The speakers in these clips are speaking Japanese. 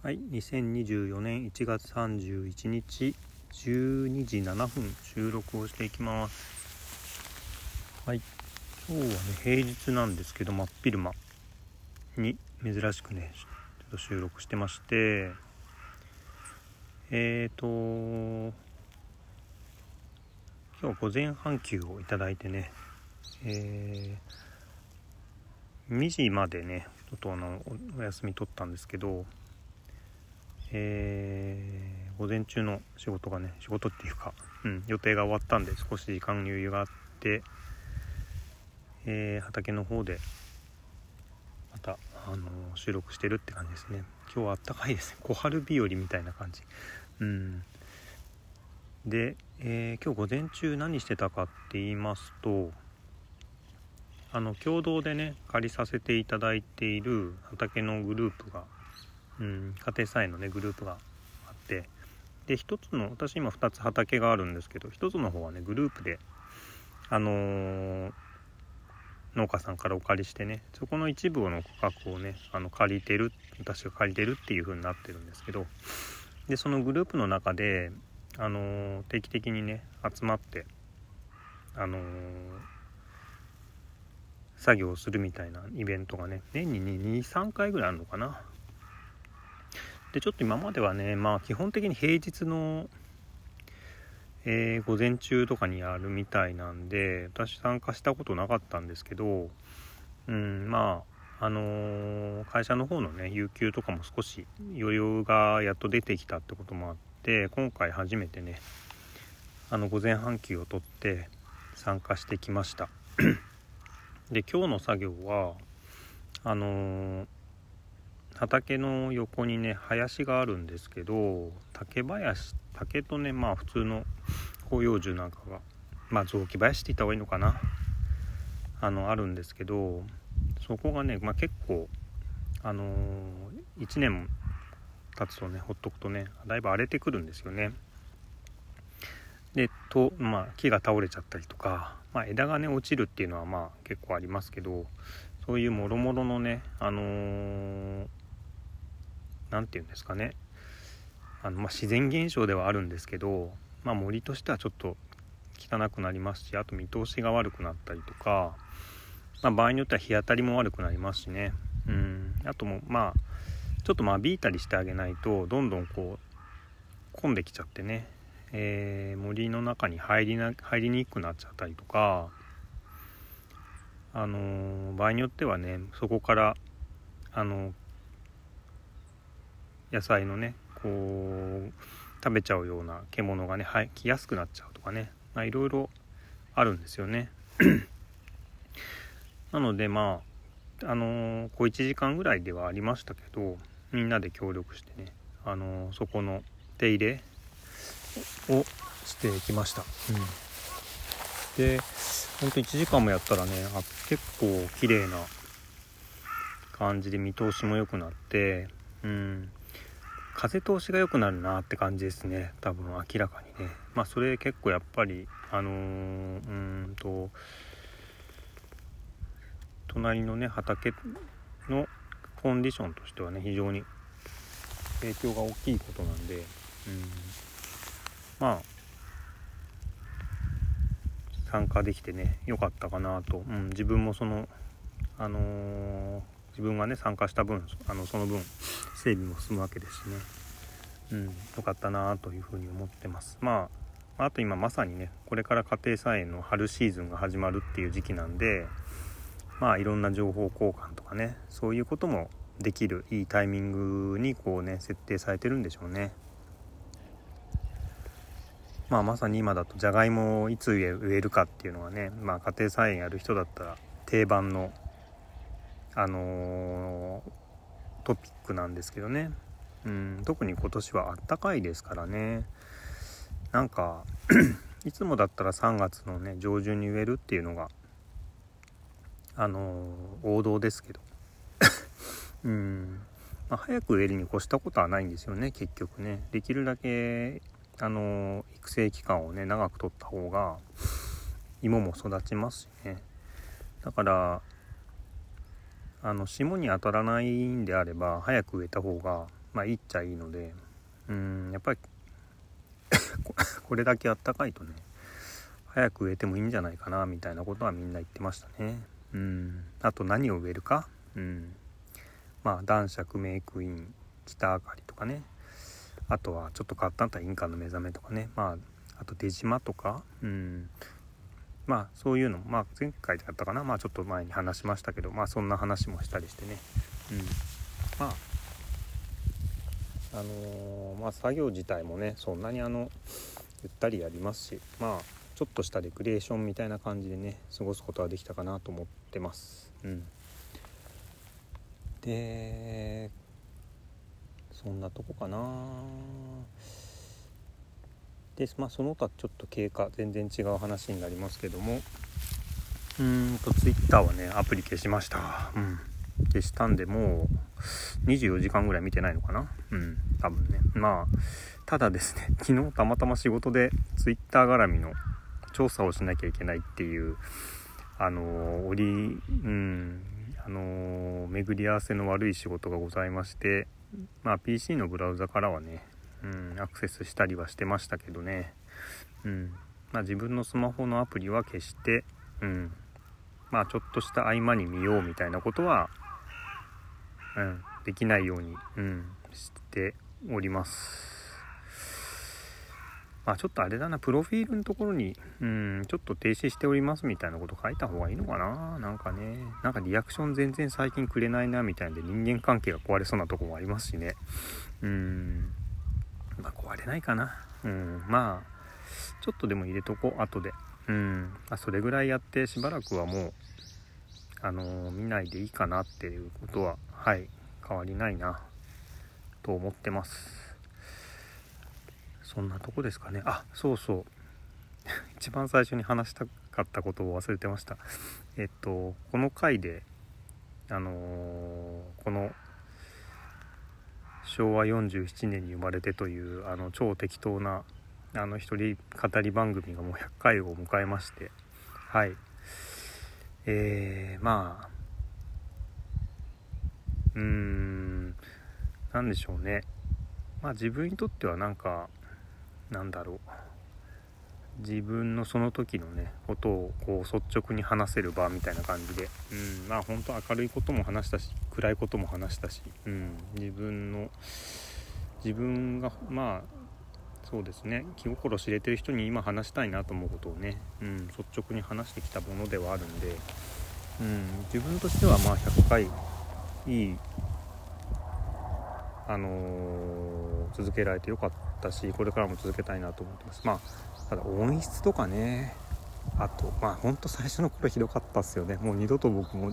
はい、2024年1月31日12時7分収録をしていきます。はい、今日はね平日なんですけど真っ昼間に珍しくねちょっと収録してましてえーと今日午前半休をいただいてねえー2時までねちょっとあのおお休み取ったんですけどえー午前中の仕事がね仕事っていうか、うん、予定が終わったんで少し時間余裕があって、えー畑の方でまた、あの収録してるって感じですね。今日はあったかいですね。小春日和みたいな感じ。うん。で、えー今日午前中何してたかって言いますとあの共同でね借りさせていただいている畑のグループが、うん、家庭菜園のねグループがあってで一つの私今2つ畑があるんですけど一つの方はねグループであのー農家さんからお借りしてねそこの一部の区画をねあの借りてる私が借りてるっていう風になってるんですけどでそのグループの中で、あのー定期的にね集まってあのー作業をするみたいなイベントがね年に23回ぐらいあるのかな。でちょっと今まではねまあ基本的に平日の、えー午前中とかにやるみたいなんで私参加したことなかったんですけどうんまああのー会社の方のね有給とかも少し余裕がやっと出てきたってこともあって今回初めてねあの午前半休を取って参加してきました。で今日の作業はあのー畑の横にね林があるんですけど竹林竹とねまあ普通の広葉樹なんかがまあ雑木林って言った方がいいのかな。あのあるんですけどそこがね、まあ、結構あのー、1年経つとねほっとくとねだいぶ荒れてくるんですよね。でと、まあ、木が倒れちゃったりとか、まあ、枝がね落ちるっていうのはまあ結構ありますけどそういうもろもろのねあのーなんて言うんですかね。あの、まあ、自然現象ではあるんですけど、まあ、森としてはちょっと汚くなりますしあと見通しが悪くなったりとか、まあ、場合によっては日当たりも悪くなりますしね。うん。あともまあちょっと間引いたりしてあげないとどんどんこう混んできちゃってね、えー森の中に入りな入りにくくなっちゃったりとかあの場合によってはねそこからあの野菜のねこう食べちゃうような獣がね入きやすくなっちゃうとかねいろいろあるんですよね。なのでまああのーこう1時間ぐらいではありましたけどみんなで協力してねあのーそこの手入れをしてきました、うん、でほんと1時間もやったらねあ結構綺麗な感じで見通しも良くなってうん。風通しが良くなるなって感じですね多分明らかにね。まあそれ結構やっぱりあのーうーんと隣のね畑のコンディションとしてはね非常に影響が大きいことなんでうんまあ参加できてね良かったかなと、うん、自分もそのあのー自分がね参加した分あのその分整備も進むわけですしね。うん良かったなというふうに思ってます。まああと今まさにねこれから家庭菜園の春シーズンが始まるっていう時期なんでまあいろんな情報交換とかねそういうこともできるいいタイミングにこうね設定されてるんでしょうね。まあまさに今だとじゃがいもをいつ植えるかっていうのがねまあ家庭菜園やる人だったら定番のあのートピックなんですけどね。うん特に今年はあったかいですからね。なんか いつもだったら3月のね上旬に植えるっていうのがあのー王道ですけど。うん、まあ、早く植えるに越したことはないんですよね結局ね。できるだけあのー育成期間をね長く取った方が芋も育ちますしね。だからあの霜に当たらないんであれば早く植えた方がまあいいっちゃいいのでうんやっぱり これだけあったかいとね早く植えてもいいんじゃないかなみたいなことはみんな言ってましたね。うん。あと何を植えるか。うん。まあ男爵メイクイン北あかりとかね。あとはちょっと変わったインカの目覚めとかね。まああと出島とか。うん。まあそういうのまあ前回だったかな。まあちょっと前に話しましたけどまあそんな話もしたりしてね。うん。まああのー、まあ作業自体もねそんなにあのゆったりやりますしまあちょっとしたレクリエーションみたいな感じでね過ごすことができたかなと思ってます。うん。でそんなとこかな。でまあその他ちょっと経過全然違う話になりますけども。うんと Twitter はねアプリ消しました。うん。消したんでもう24時間ぐらい見てないのかな。うん。多分ね。まあただですね昨日たまたま仕事で Twitter 絡みの調査をしなきゃいけないっていうあの折うんあの巡り合わせの悪い仕事がございましてまあ PC のブラウザからはね、うん、アクセスしたりはしてましたけどね。うん。まあ自分のスマホのアプリは消してうん。まあちょっとした合間に見ようみたいなことはうん、できないように、うん、しております。まあちょっとあれだな、プロフィールのところに、うん、ちょっと停止しておりますみたいなこと書いた方がいいのかな。なんかね、なんかリアクション全然最近くれないなみたいで人間関係が壊れそうなとこもありますしね。うん、まあ壊れないかな。うん、まあ、ちょっとでも入れとこう、後で。うん、まあ、それぐらいやってしばらくはもう、あのー、見ないでいいかなっていうことははい変わりないなと思ってますそんなとこですかねあそうそう 一番最初に話したかったことを忘れてましたえっとこの回であのー、この昭和47年に生まれてというあの超適当なあの一人語り番組がもう100回を迎えましてはい。えー、まあうーん何でしょうね。まあ自分にとってはなんかなんだろう。自分のその時のねことをこう率直に話せる場みたいな感じで、うん、まあ本当明るいことも話したし暗いことも話したし、うん、自分の自分がまあそうですね。気心知れてる人に今話したいなと思うことをね、うん、率直に話してきたものではあるんで、うん、自分としてはまあ100回いいあのー、続けられてよかった。しこれからも続けたいなと思ってます。まあただ音質とかね。あとまあほんと最初の頃ひどかったっすよね。もう二度と僕も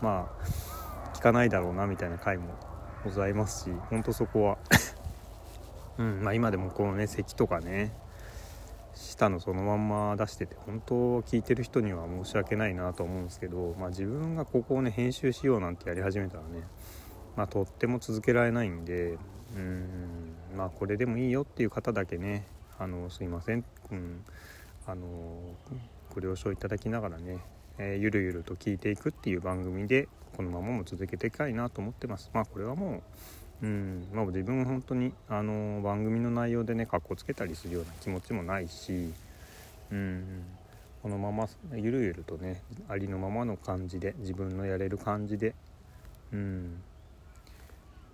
まあ聞かないだろうなみたいな回もございますしほんとそこは うんまあ、今でもこのね咳とかね舌のそのまんま出してて本当聞いてる人には申し訳ないなと思うんですけど、まあ、自分がここをね編集しようなんてやり始めたらね、まあ、とっても続けられないんでうん。まあこれでもいいよっていう方だけねあのすいません、うん、あのご了承いただきながらね、えー、ゆるゆると聞いていくっていう番組でこのままも続けていきたいなと思ってます。まあこれはもううん。まあ、自分は本当にあの番組の内容でねかっこつけたりするような気持ちもないし、うん、このままゆるゆるとねありのままの感じで自分のやれる感じで、うん、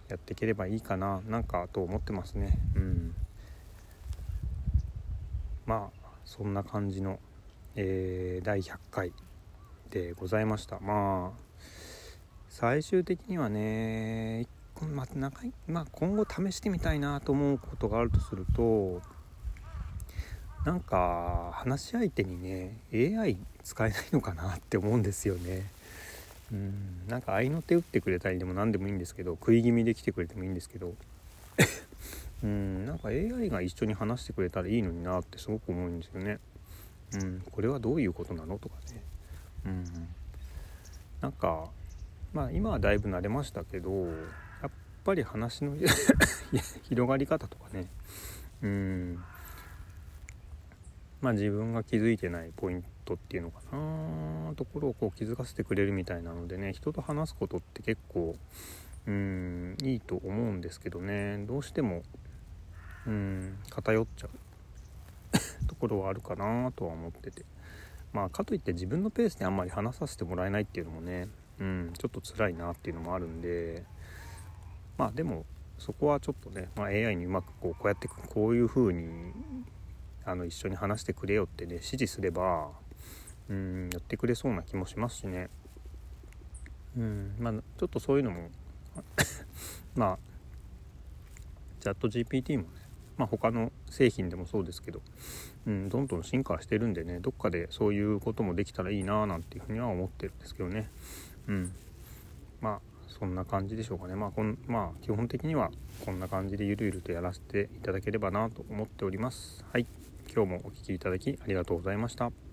やっていければいいかななんかと思ってますね。うん、まあそんな感じの、えー、第100回でございました。まあ最終的にはねまあ、長いまあ、今後試してみたいなと思うことがあるとするとなんか話し相手にね AI 使えないのかなって思うんですよね。うん。なんか合いの手打ってくれたりでも何でもいいんですけど食い気味で来てくれてもいいんですけど。うん。なんか AI が一緒に話してくれたらいいのになってすごく思うんですよね。うん、これはどういうことなのとかね。うん、なんかまあ今はだいぶ慣れましたけどぱり話の 広がり方とかね。うん。まあ自分が気づいてないポイントっていうのかな。ところをこう気づかせてくれるみたいなのでね人と話すことって結構うんいいと思うんですけどね。どうしてもうん偏っちゃう ところはあるかなとは思ってて。まあかといって自分のペースであんまり話させてもらえないっていうのもねうんちょっと辛いなっていうのもあるんで。まあでもそこはちょっとね、まあ、AI にうまくこうこうやってこういう風にあの一緒に話してくれよってね指示すればうんやってくれそうな気もしますしね。うんまあちょっとそういうのも まあチャット GPT もねまあ他の製品でもそうですけど、うん、どんどん進化してるんでねどっかでそういうこともできたらいいななんていうふうには思ってるんですけどね。うんまあそんな感じでしょうかね。まあこんまあ基本的にはこんな感じでゆるゆるとやらせていただければなと思っております。はい今日もお聴きいただきありがとうございました。